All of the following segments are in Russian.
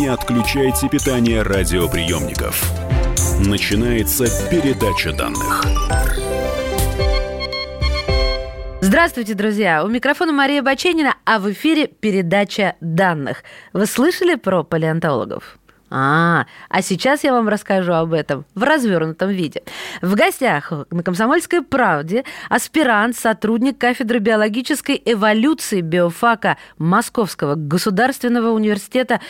Не отключайте питание радиоприемников. Начинается передача данных. Здравствуйте, друзья! У микрофона Мария Баченина, а в эфире передача данных. Вы слышали про палеонтологов? А, а сейчас я вам расскажу об этом в развернутом виде. В гостях на «Комсомольской правде» аспирант, сотрудник кафедры биологической эволюции биофака Московского государственного университета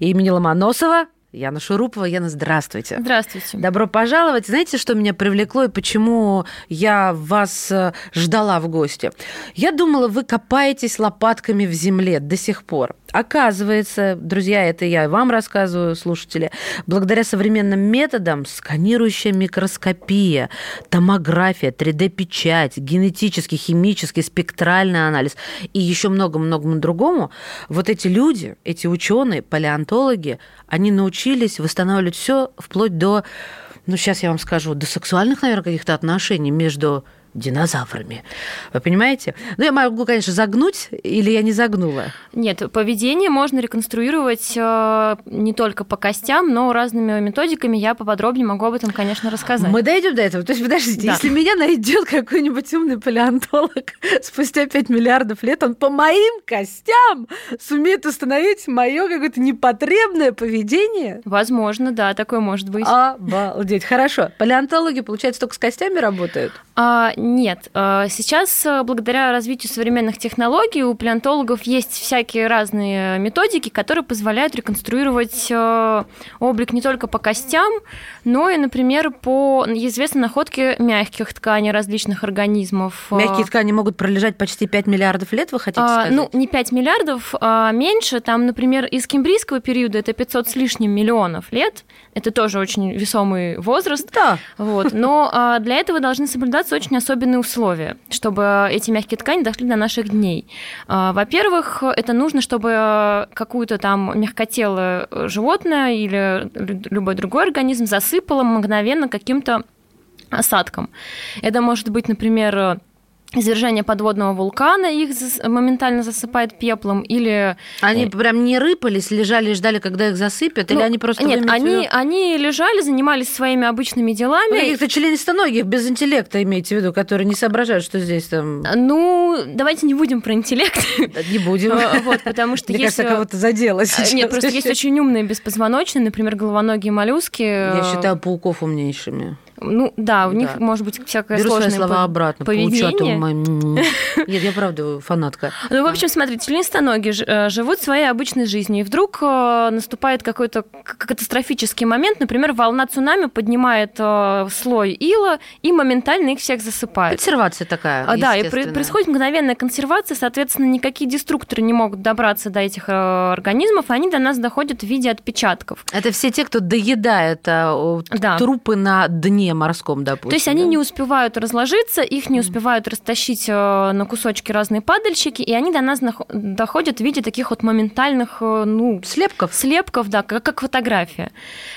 имени Ломоносова Яна Шурупова. Яна, здравствуйте. Здравствуйте. Добро пожаловать. Знаете, что меня привлекло и почему я вас э, ждала в гости? Я думала, вы копаетесь лопатками в земле до сих пор. Оказывается, друзья, это я вам рассказываю, слушатели, благодаря современным методам сканирующая микроскопия, томография, 3D-печать, генетический, химический, спектральный анализ и еще много-многому другому, вот эти люди, эти ученые, палеонтологи, они научились восстанавливать все вплоть до, ну сейчас я вам скажу, до сексуальных, наверное, каких-то отношений между динозаврами. Вы понимаете? Ну, я могу, конечно, загнуть, или я не загнула? Нет, поведение можно реконструировать э, не только по костям, но разными методиками. Я поподробнее могу об этом, конечно, рассказать. Мы дойдем до этого. То есть, подождите, да. если меня найдет какой-нибудь умный палеонтолог спустя 5 миллиардов лет, он по моим костям сумеет установить мое какое-то непотребное поведение? Возможно, да, такое может быть. Обалдеть. Хорошо. Палеонтологи, получается, только с костями работают? А, нет. А, сейчас, э, благодаря развитию современных технологий, у палеонтологов есть всякие разные методики, которые позволяют реконструировать э, облик не только по костям, но и, например, по известной находке мягких тканей различных организмов. Мягкие ткани могут пролежать почти 5 миллиардов лет, вы хотите а, сказать? Ну, не 5 миллиардов, а меньше. Там, например, из кембрийского периода это 500 с лишним миллионов лет. Это тоже очень весомый возраст. Да. Вот. Но а, для этого должны соблюдаться очень особенные условия, чтобы эти мягкие ткани дошли до наших дней. А, во-первых, это нужно, чтобы какую-то там мягкотелое животное или любой другой организм засыпало мгновенно каким-то осадком. Это может быть, например, извержение подводного вулкана их моментально засыпает пеплом, или... Они э, прям не рыпались, лежали и ждали, когда их засыпят, ну, или они просто... Нет, они, они лежали, занимались своими обычными делами. Ну, каких-то членистоногих, без интеллекта имеете в виду, которые не соображают, что здесь там... Ну, давайте не будем про интеллект. Не будем. Э, вот, потому что Мне кажется, кого-то задело сейчас. Нет, просто есть очень умные беспозвоночные, например, головоногие моллюски. Я считаю пауков умнейшими. Ну да, у да. них может быть всякое Беру сложное свои слова обратно. поведение. Нет, я правда фанатка. Ну, в общем, смотрите, членистоногие э, живут своей обычной жизнью, и вдруг э, наступает какой-то катастрофический момент, например, волна цунами поднимает э, слой ила и моментально их всех засыпает. Консервация такая, а, Да, и происходит мгновенная консервация, соответственно, никакие деструкторы не могут добраться до этих организмов, они до нас доходят в виде отпечатков. Это все те, кто доедает да. трупы на дне дне морском, допустим. То есть они не успевают разложиться, их не успевают растащить э, на кусочки разные падальщики, и они до нас доходят в виде таких вот моментальных, э, ну... Слепков? Слепков, да, как, как фотография.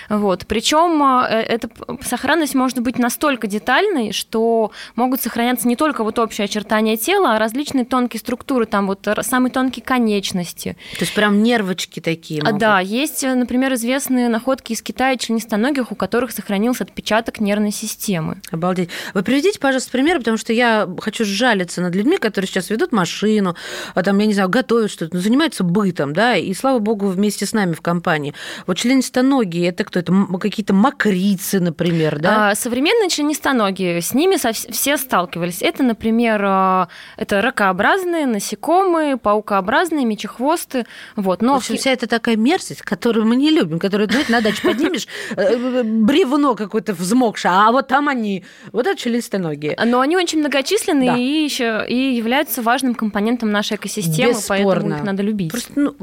Вот. Причем э, эта сохранность может быть настолько детальной, что могут сохраняться не только вот общие очертания тела, а различные тонкие структуры, там вот самые тонкие конечности. То есть прям нервочки такие могут. Да, есть, например, известные находки из Китая членистоногих, у которых сохранился отпечаток нервной нервной системы. Обалдеть. Вы приведите, пожалуйста, пример, потому что я хочу сжалиться над людьми, которые сейчас ведут машину, а там, я не знаю, готовят что-то, ну, занимаются бытом, да, и, слава богу, вместе с нами в компании. Вот членистоногие, это кто? Это какие-то мокрицы, например, да? А, современные членистоногие, с ними все сталкивались. Это, например, а, это ракообразные, насекомые, паукообразные, мечехвосты. Вот. Но в общем, вся эта такая мерзость, которую мы не любим, которую, знаете, на даче поднимешь, э, э, бревно какое-то взмокшее, а вот там они, вот это членистоногие. Но они очень многочисленные да. и еще и являются важным компонентом нашей экосистемы, Бесспорно. поэтому их надо любить. Просто, ну,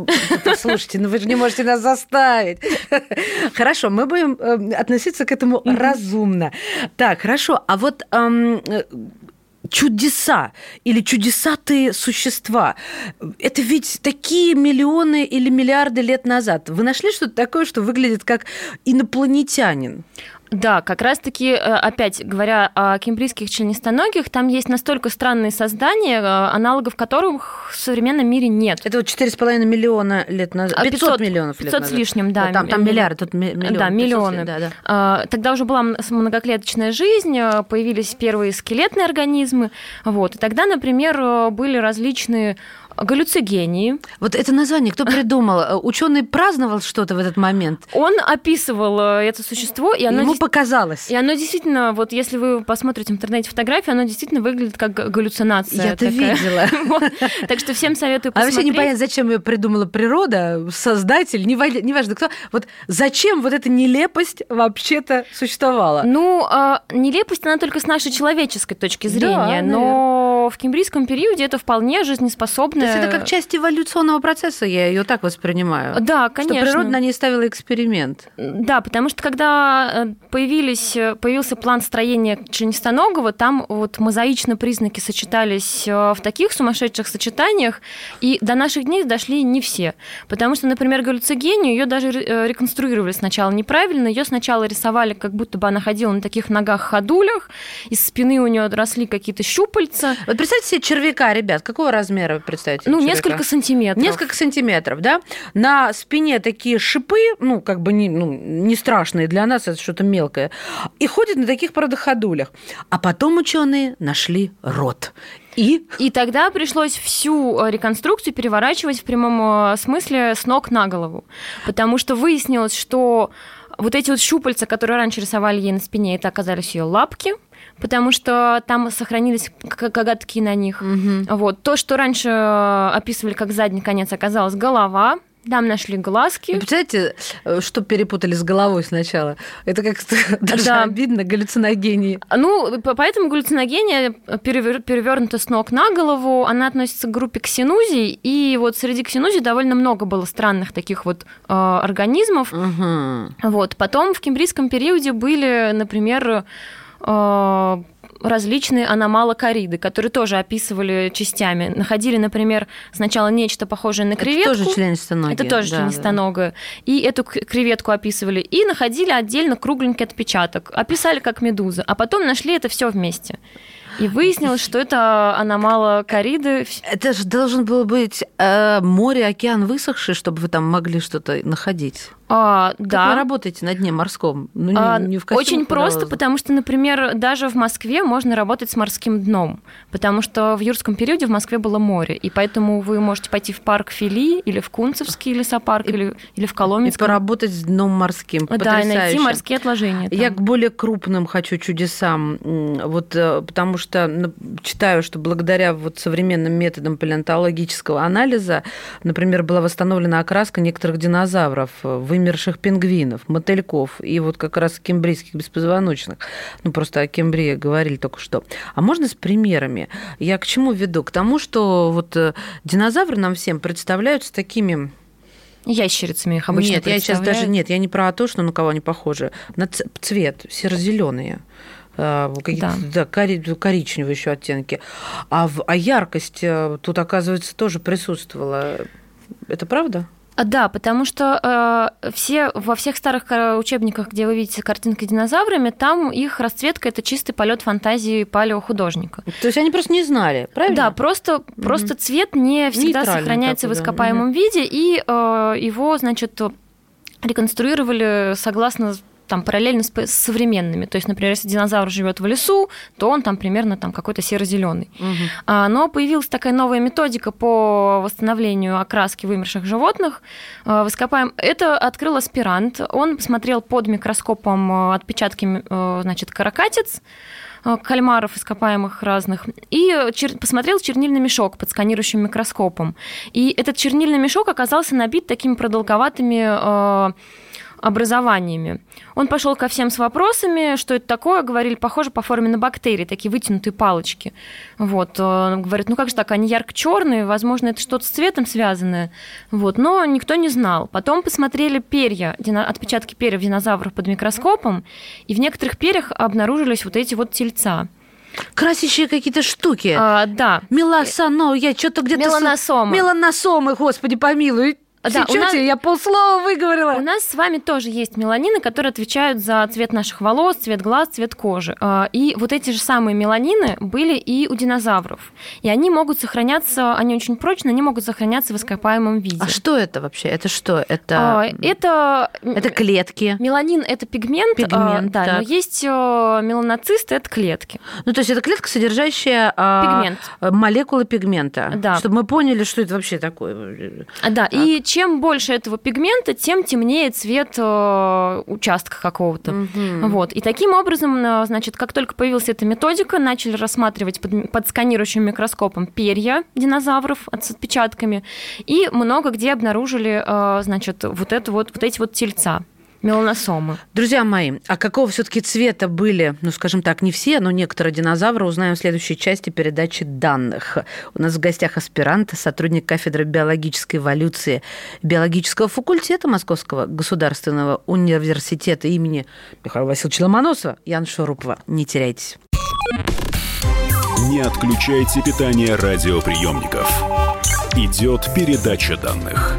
послушайте, ну вы же не можете нас заставить. Хорошо, мы будем э, относиться к этому разумно. Так, хорошо, а вот чудеса или чудесатые существа. Это ведь такие миллионы или миллиарды лет назад. Вы нашли что-то такое, что выглядит как инопланетянин? Да, как раз-таки, э, опять говоря о кембрийских членистоногих, там есть настолько странные создания, э, аналогов которых в современном мире нет. Это вот 4,5 миллиона лет назад, 500, 500 миллионов лет 500 назад. с лишним, да. там, там миллиарды, тут миллионы. Да, миллионы. Да, да. А, тогда уже была многоклеточная жизнь, появились первые скелетные организмы, вот. И тогда, например, были различные галлюцигении. Вот это название кто придумал? Ученый праздновал что-то в этот момент? Он описывал э, это существо, и оно ему дес... показалось. И оно действительно, вот если вы посмотрите в интернете фотографии, оно действительно выглядит как галлюцинация. Я это видела. Так что всем советую посмотреть. А вообще непонятно, зачем ее придумала природа, создатель, неважно кто. Вот зачем вот эта нелепость вообще-то существовала? Ну, а, нелепость она только с нашей человеческой точки зрения, но в кембрийском периоде это вполне жизнеспособная есть это как часть эволюционного процесса, я ее так воспринимаю. Да, конечно. Что природа на ней ставила эксперимент. Да, потому что когда э, появились, э, появился план строения членистоногого, там вот мозаично признаки сочетались э, в таких сумасшедших сочетаниях, и до наших дней дошли не все. Потому что, например, галлюцигению ее даже реконструировали сначала неправильно, ее сначала рисовали, как будто бы она ходила на таких ногах-ходулях, из спины у нее росли какие-то щупальца. Вот представьте себе червяка, ребят, какого размера представьте? Ну, человека? несколько сантиметров. Несколько сантиметров, да. На спине такие шипы, ну, как бы не, ну, не страшные для нас, это что-то мелкое. И ходит на таких продоходулях. А потом ученые нашли рот. И? И тогда пришлось всю э, реконструкцию переворачивать в прямом э, смысле с ног на голову. Потому что выяснилось, что вот эти вот щупальца, которые раньше рисовали ей на спине, это оказались ее лапки, потому что там сохранились коготки на них. Угу. Вот. То, что раньше э, описывали как задний конец, оказалось голова, там нашли глазки. Вы представляете, э, что перепутали с головой сначала? Это как-то даже да. обидно, галлюциногении. Ну, поэтому галлюциногения перевер... перевернута с ног на голову, она относится к группе ксенузий, и вот среди ксенузий довольно много было странных таких вот э, организмов. Угу. Вот. Потом в кембрийском периоде были, например, э, различные аномалокориды, которые тоже описывали частями. Находили, например, сначала нечто похожее на креветку. Это тоже членистоногие. Это тоже да, членистоногое. Да. И эту креветку описывали. И находили отдельно кругленький отпечаток. Описали как медуза. А потом нашли это все вместе. И выяснилось, что это аномалокориды. Это же должен был быть э, море, океан высохший, чтобы вы там могли что-то находить. А, как да. вы работаете на дне морском? Ну, не, а, не в Очень просто, потому что, например, даже в Москве можно работать с морским дном, потому что в юрском периоде в Москве было море, и поэтому вы можете пойти в парк Фили или в Кунцевский лесопарк, и, или, или в Коломенском. И поработать с дном морским. Да, и найти морские отложения. Там. Я к более крупным хочу чудесам, вот э, потому что читаю, что благодаря вот современным методам палеонтологического анализа, например, была восстановлена окраска некоторых динозавров в вымерших пингвинов, мотыльков и вот как раз кембрийских беспозвоночных. Ну, просто о Кембрии говорили только что. А можно с примерами? Я к чему веду? К тому, что вот э, динозавры нам всем представляются такими Ящерицами их обычно Нет, я сейчас даже нет, я не про то, что на кого они похожи. На цвет серо-зеленые э, какие-то да. Да, коричневые еще оттенки. А, в, а яркость э, тут, оказывается, тоже присутствовала. Это правда? А, да, потому что э, все, во всех старых учебниках, где вы видите картинки динозаврами, там их расцветка это чистый полет фантазии палеохудожника. То есть они просто не знали, правильно? Да, просто, mm-hmm. просто цвет не всегда сохраняется такой, в ископаемом да. виде, и э, его, значит, реконструировали согласно там параллельно с, с современными. То есть, например, если динозавр живет в лесу, то он там примерно там какой-то серо-зеленый. Угу. А, но появилась такая новая методика по восстановлению окраски вымерших животных. А, Выскопаем. Это открыл аспирант. Он посмотрел под микроскопом э, отпечатки, э, значит, каракатиц э, кальмаров ископаемых разных, и чер... посмотрел чернильный мешок под сканирующим микроскопом. И этот чернильный мешок оказался набит такими продолговатыми образованиями. Он пошел ко всем с вопросами, что это такое, говорили, похоже по форме на бактерии, такие вытянутые палочки. Вот, он говорит, ну как же так, они ярко-черные, возможно, это что-то с цветом связанное. Вот, но никто не знал. Потом посмотрели перья, отпечатки перьев динозавров под микроскопом, и в некоторых перьях обнаружились вот эти вот тельца. Красящие какие-то штуки. А, да. Мелосоно, я что-то где-то... Меланосомы. Меланосомы, господи помилуй Да, Чуть-чуть, нас... я полслова выговорила. У нас с вами тоже есть меланины, которые отвечают за цвет наших волос, цвет глаз, цвет кожи. А, и вот эти же самые меланины были и у динозавров. И они могут сохраняться, они очень прочные, они могут сохраняться в ископаемом виде. А что это вообще? Это что? Это... А, это... Это клетки. Меланин – это пигмент. Пигмент, да. Так. Но есть меланоцисты – это клетки. Ну, то есть это клетка, содержащая пигмент. молекулы пигмента. Да. Чтобы мы поняли, что это вообще такое. Да, так. и чем больше этого пигмента, тем темнее цвет э, участка какого-то. Угу. Вот. И таким образом, э, значит, как только появилась эта методика, начали рассматривать под, под сканирующим микроскопом перья динозавров с отпечатками, и много где обнаружили, э, значит, вот, это вот, вот эти вот тельца меланосомы. Друзья мои, а какого все-таки цвета были, ну, скажем так, не все, но некоторые динозавры, узнаем в следующей части передачи данных. У нас в гостях аспирант, сотрудник кафедры биологической эволюции биологического факультета Московского государственного университета имени Михаила Васильевича Ломоносова Ян Шурупова. Не теряйтесь. Не отключайте питание радиоприемников. Идет передача данных.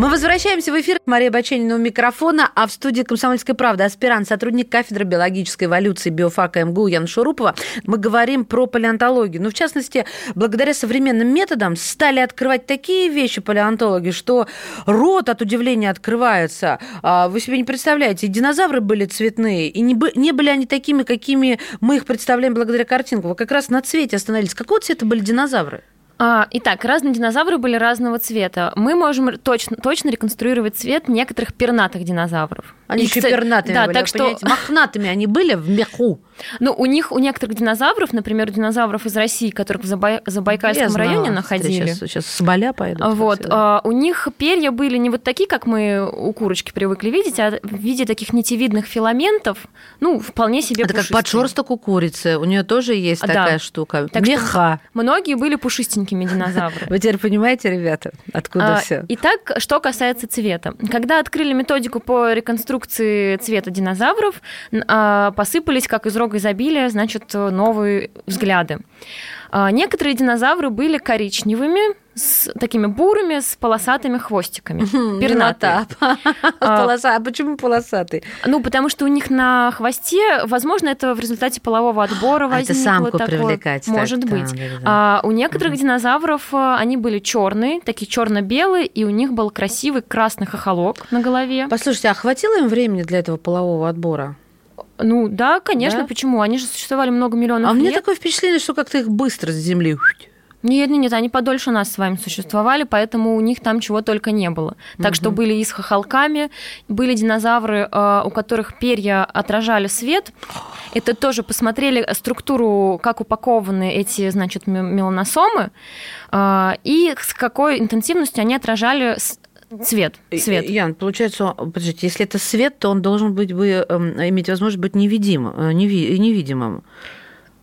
Мы возвращаемся в эфир. Мария Баченина у микрофона, а в студии «Комсомольской правды» аспирант, сотрудник кафедры биологической эволюции биофака МГУ Ян Шурупова. Мы говорим про палеонтологию. Ну, в частности, благодаря современным методам стали открывать такие вещи палеонтологи, что рот от удивления открывается. А, вы себе не представляете, динозавры были цветные, и не были они такими, какими мы их представляем благодаря картинку. Вы как раз на цвете остановились. Какого цвета были динозавры? А, итак, разные динозавры были разного цвета. Мы можем точно, точно реконструировать цвет некоторых пернатых динозавров. Они еще пернатыми да, были, так что... мохнатыми они были в меху. Ну, у них, у некоторых динозавров, например, динозавров из России, которых в Забай... Забайкальском Я районе знала, находили. Сейчас, сейчас соболя пойдут. Вот, а, у них перья были не вот такие, как мы у курочки привыкли видеть, а в виде таких нитевидных филаментов, ну, вполне себе Это пушистые. как подшерсток у курицы, у нее тоже есть да. такая штука. Так Меха. Многие были пушистенькие маленькими динозавры. Вы теперь понимаете, ребята, откуда а, все? Итак, что касается цвета. Когда открыли методику по реконструкции цвета динозавров, а, посыпались, как из рога изобилия, значит, новые взгляды. А, некоторые динозавры были коричневыми, с такими бурыми, с полосатыми хвостиками. Перната. Полоса. А почему полосатый? Ну, потому что у них на хвосте, возможно, это в результате полового отбора возникло. Это самку привлекать. Может быть. А у некоторых динозавров они были черные, такие черно-белые, и у них был красивый красный хохолок на голове. Послушайте, а хватило им времени для этого полового отбора? Ну да, конечно, да? почему? Они же существовали много миллионов а лет. А мне такое впечатление, что как-то их быстро с земли нет, нет, нет, они подольше нас с вами существовали, поэтому у них там чего только не было. Так угу. что были и с хохолками, были динозавры, э, у которых перья отражали свет. Это тоже посмотрели структуру, как упакованы эти, значит, меланосомы, э, и с какой интенсивностью они отражали цвет. Свет. Ян, получается, подождите, если это свет, то он должен быть бы эм, иметь возможность быть невидим, э, невидимым.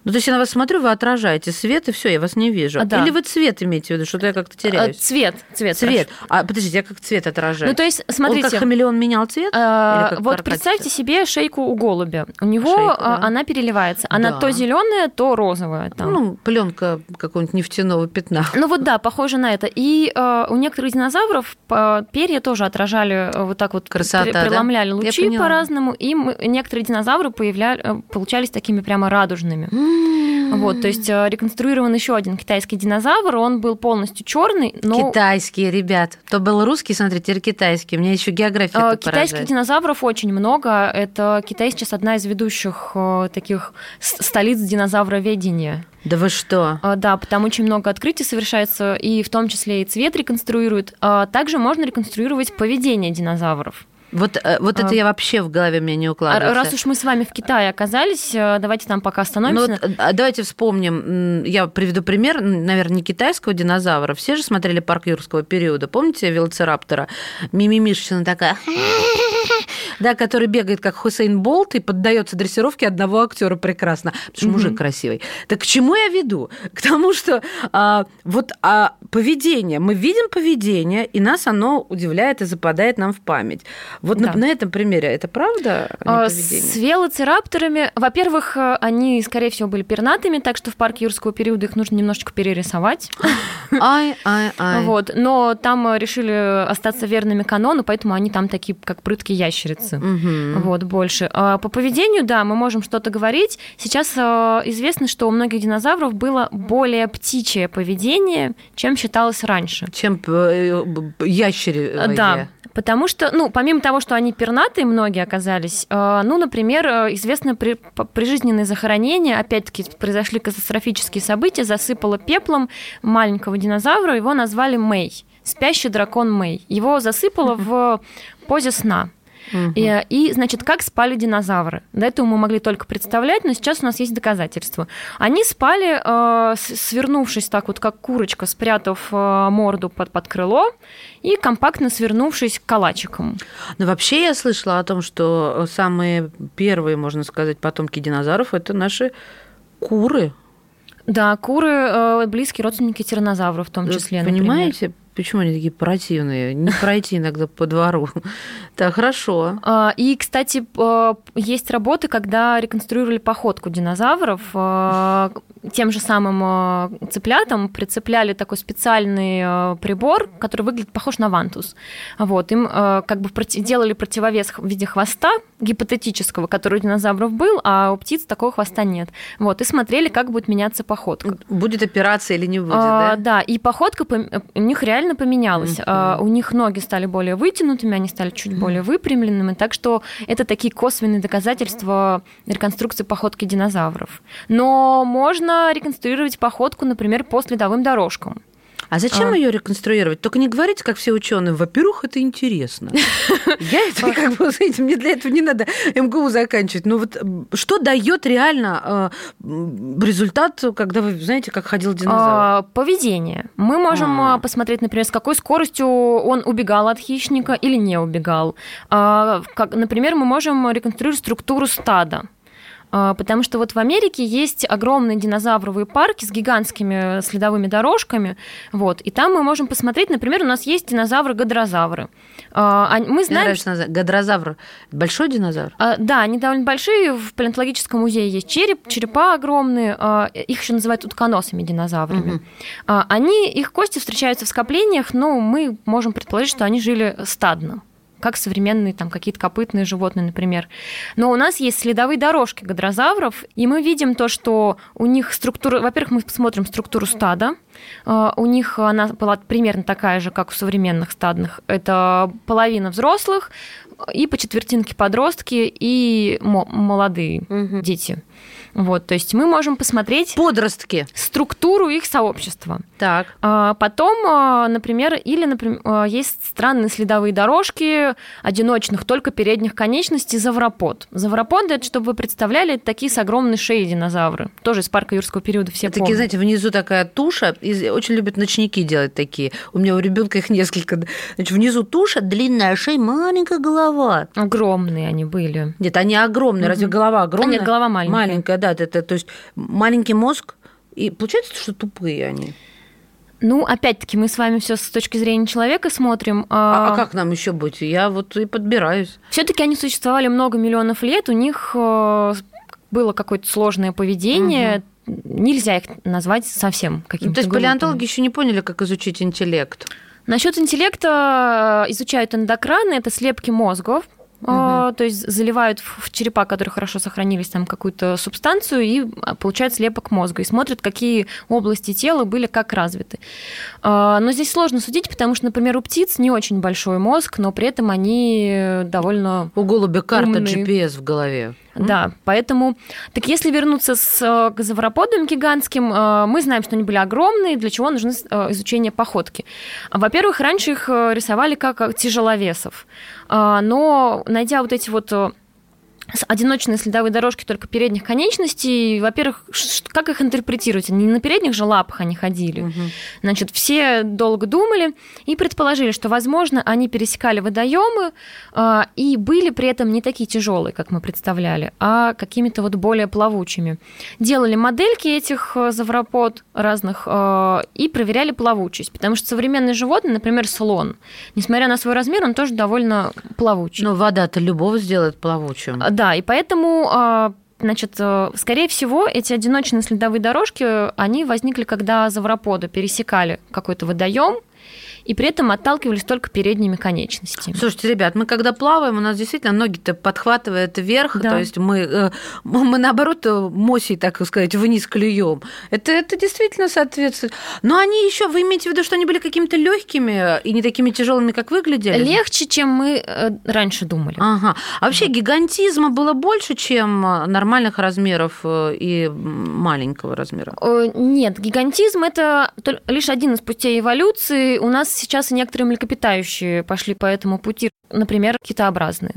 Ну, то есть я на вас смотрю, вы отражаете свет, и все, я вас не вижу. А, да. Или вы цвет имеете в виду, что-то я как-то а, теряюсь. Цвет, цвет. Цвет. Хорошо. А подождите, я как цвет отражаю? Ну, то есть, смотрите. Он как хамелеон менял цвет? А, вот представьте себе шейку у голубя. У него Шейку, да. она переливается. Она да. то зеленая, то розовая. Там. Ну, пленка какого-нибудь нефтяного пятна. Ну вот да, похоже на это. И э, у некоторых динозавров перья тоже отражали э, вот так вот, Красота, преломляли да? лучи по-разному, и мы, некоторые динозавры появляли, э, получались такими прямо радужными. Вот, то есть э, реконструирован еще один китайский динозавр, он был полностью черный, но... Китайский, ребят. То был русский, смотрите, теперь китайский. У меня еще география а, Китайских поражает. динозавров очень много. Это Китай сейчас одна из ведущих э, таких столиц динозавроведения. Да вы что? Да, там очень много открытий совершается, и в том числе и цвет реконструируют. А Также можно реконструировать поведение динозавров. Вот, э, вот это А. я вообще в голове мне не А укладывается. Раз уж мы с вами в Китае оказались, э, давайте там пока Ну остановимся. вот, а давайте вспомним, я приведу пример, наверное, не китайского динозавра. Все же смотрели парк юрского периода. Помните велоцираптора? Мимимишечина такая, да, который бегает как Хусейн Болт и поддается дрессировке одного актера прекрасно, потому что мужик Мгм. красивый. Так к чему я веду? К тому, что а, вот а, поведение, мы видим поведение, и нас оно удивляет и западает нам в память. Вот на, Да. на этом примере это правда? а А, поведение? С велоцирапторами, во-первых, они, скорее всего, были пернатыми, так что в парке юрского периода их нужно немножечко перерисовать. Ай, ай, ай. Вот. Но там э, решили остаться верными канону, поэтому они там такие, как прыткие ящерицы. Мгм. Вот, больше. А По поведению, да, мы можем что-то говорить. Сейчас э, известно, что у многих динозавров было более птичье поведение, чем считалось раньше. Чем э, ящери. Да, потому что, ну, помимо того, что они пернатые многие оказались, э, ну, например, э, известно при, прижизненные захоронения, опять-таки произошли катастрофические события, засыпало пеплом маленького динозавра, его назвали Мэй, спящий дракон Мэй. Его засыпало в позе сна. И, и, значит, как спали динозавры? До этого мы могли только представлять, но сейчас у нас есть доказательства. Они спали, э, свернувшись так вот, как курочка, спрятав э, морду под, под крыло и компактно свернувшись калачиком. Но вообще я слышала о том, что самые первые, можно сказать, потомки динозавров это наши куры. Да, куры э, близкие родственники тираннозавров в том числе, например. Почему они такие противные? Не пройти иногда по двору. Так, хорошо. А, И, кстати, есть работы, когда реконструировали походку динозавров. э, Тем же самым э, цыплятам прицепляли такой специальный прибор, который выглядит похож на вантус. Вот. Им как бы делали противовес в виде хвоста гипотетического, который у динозавров был, а у птиц такого хвоста нет. Вот. И смотрели, как будет меняться походка. Будет операция или не будет, А, да? да, и походка у них реально поменялась. Мгм. А, у них ноги стали более вытянутыми, они стали чуть более выпрямленными, так что это такие косвенные доказательства реконструкции походки динозавров. Но можно реконструировать походку, например, по следовым дорожкам. А зачем А. ее реконструировать? Только не говорите, как все ученые. Во-первых, это интересно. Я это как бы, знаете, мне для этого не надо МГУ заканчивать. Но вот что дает реально м, результат, когда вы знаете, как ходил динозавр? А, Поведение. Мы можем А. а, посмотреть, например, с какой скоростью он убегал от хищника или не убегал. А, например, мы можем реконструировать структуру стада. А, Потому что вот в Америке есть огромные динозавровые парки с гигантскими следовыми дорожками. Вот, и там мы можем посмотреть, например, у нас есть динозавры-гадрозавры. А, Мы знаем, нравится. Гадрозавр. Большой динозавр? а, Да, они довольно большие. В палеонтологическом музее есть череп, черепа огромные. Их еще называют утконосами динозаврами. А, Они, их кости встречаются в скоплениях, но мы можем предположить, что они жили стадно как современные там какие-то копытные животные, например. Но у нас есть следовые дорожки гадрозавров, и мы видим то, что у них структура... Во-первых, мы смотрим структуру стада. А, У них она была примерно такая же, как у современных стадных. Это половина взрослых и по четвертинке подростки и мо- молодые Мгм. дети. Вот, то есть мы можем посмотреть Подростки. структуру их сообщества. Так. А Потом, а, например, или, например, а, есть странные следовые дорожки одиночных, только передних конечностей, завропод. Завроподы, это, чтобы вы представляли, это такие с огромной шеей динозавры. Тоже из парка юрского периода все Такие, помнят. знаете, внизу такая туша. и Очень любят ночники делать такие. У меня у ребенка их несколько. Значит, внизу туша, длинная шея, маленькая голова. Огромные они были. Нет, они огромные. Разве голова огромная? Нет, голова маленькая. Маленькая, да. Это, то есть маленький мозг. И получается, что тупые они. Ну, опять-таки, мы с вами все с точки зрения человека смотрим. А, а как нам еще быть? Я вот и подбираюсь. Все-таки они существовали много миллионов лет, у них э, было какое-то сложное поведение. Нельзя их назвать совсем Ну, каким-то. то есть глупыми. палеонтологи еще не поняли, как изучить интеллект. Насчет интеллекта э, изучают эндокраны, это слепки мозгов. Э, То есть заливают в черепа, которые хорошо сохранились, там какую-то субстанцию и а, получают слепок мозга и смотрят, какие области тела были как развиты. А, Но здесь сложно судить, потому что, например, у птиц не очень большой мозг, но при этом они довольно У голубя карта Умные. GPS в голове. Да, поэтому... Так если вернуться с, э, к завроподам гигантским, э, мы знаем, что они были огромные, для чего нужно э, изучение походки. Во-первых, раньше их рисовали как тяжеловесов, но найдя вот эти вот одиночные следовые дорожки только передних конечностей, во-первых, как их интерпретировать? Не на передних же лапах они ходили. Угу. Значит, все долго думали и предположили, что, возможно, они пересекали водоемы э, и были при этом не такие тяжелые, как мы представляли, а какими-то вот более плавучими. Делали модельки этих э, завропод разных э, и проверяли плавучесть, потому что современные животные, например, слон, несмотря на свой размер, он тоже довольно плавучий. Но вода-то любого сделает плавучим. Да, и поэтому а, Значит, э, скорее всего, эти одиночные следовые дорожки, они возникли, когда завроподы пересекали какой-то водоем, и при этом отталкивались только передними конечностями. Слушайте, ребят, мы когда плаваем, у нас действительно ноги-то подхватывают вверх, да. то есть мы, э, мы наоборот э, мосей, так сказать, вниз клюем. Это, это действительно соответствует. Но они еще, вы имеете в виду, что они были какими-то легкими и не такими тяжелыми, как выглядели? Легче, чем мы э, раньше думали. Ага. А вообще вот. гигантизма было больше, чем нормальных размеров и маленького размера? Нет, гигантизм это лишь один из путей эволюции. У нас сейчас и некоторые млекопитающие пошли по этому пути, например, китообразные.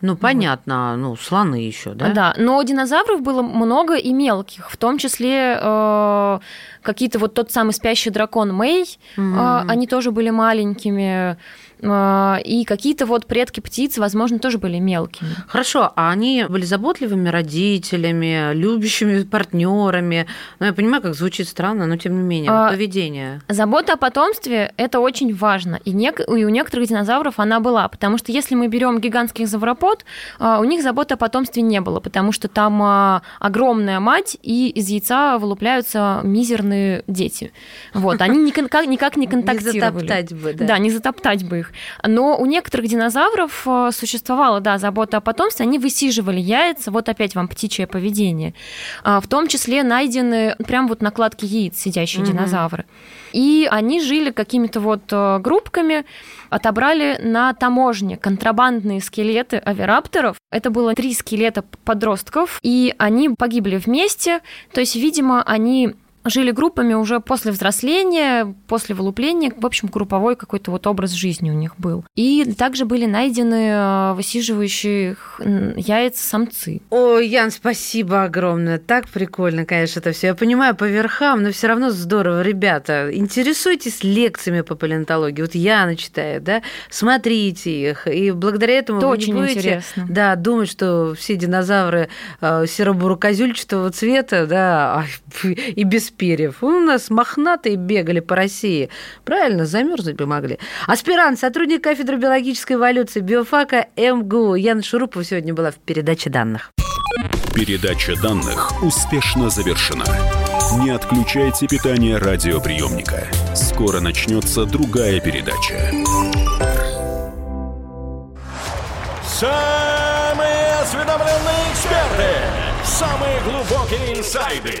Ну, понятно, ну, слоны еще, да? Да, но динозавров было много и мелких, в том числе э, какие-то вот тот самый спящий дракон Мэй, mm-hmm. э, они тоже были маленькими. А, и какие-то вот предки птиц, возможно, тоже были мелкими. Хорошо, а они были заботливыми родителями, любящими партнерами. Ну, я понимаю, как звучит странно, но тем не менее, а, поведение. Забота о потомстве – это очень важно. И, не, и у некоторых динозавров она была, потому что если мы берем гигантских завропод, а, у них заботы о потомстве не было, потому что там а, огромная мать, и из яйца вылупляются мизерные дети. Вот, они никак, никак не контактировали. Не затоптать бы, да. Да, не затоптать бы их. Но у некоторых динозавров э, существовала, да, забота о потомстве, они высиживали яйца, вот опять вам птичье поведение. А, в том числе найдены прям вот накладки яиц сидящие mm-hmm. динозавры. И они жили какими-то вот э, группками, отобрали на таможне контрабандные скелеты авирапторов. Это было три скелета подростков, и они погибли вместе. То есть, видимо, они жили группами уже после взросления, после вылупления, в общем, групповой какой-то вот образ жизни у них был. И также были найдены э, высиживающие яйца самцы. О, Ян, спасибо огромное. Так прикольно, конечно, это все. Я понимаю по верхам, но все равно здорово. Ребята, интересуйтесь лекциями по палеонтологии. Вот Яна читает, да? Смотрите их. И благодаря этому это вы очень не будете интересно. Да, думать, что все динозавры э, серо-бурокозюльчатого цвета, да, и без перьев. У нас мохнатые бегали по России. Правильно, замерзнуть бы могли. Аспирант, сотрудник кафедры биологической эволюции биофака МГУ Яна Шурупова сегодня была в передаче данных. Передача данных успешно завершена. Не отключайте питание радиоприемника. Скоро начнется другая передача. Самые осведомленные эксперты! Самые глубокие инсайды!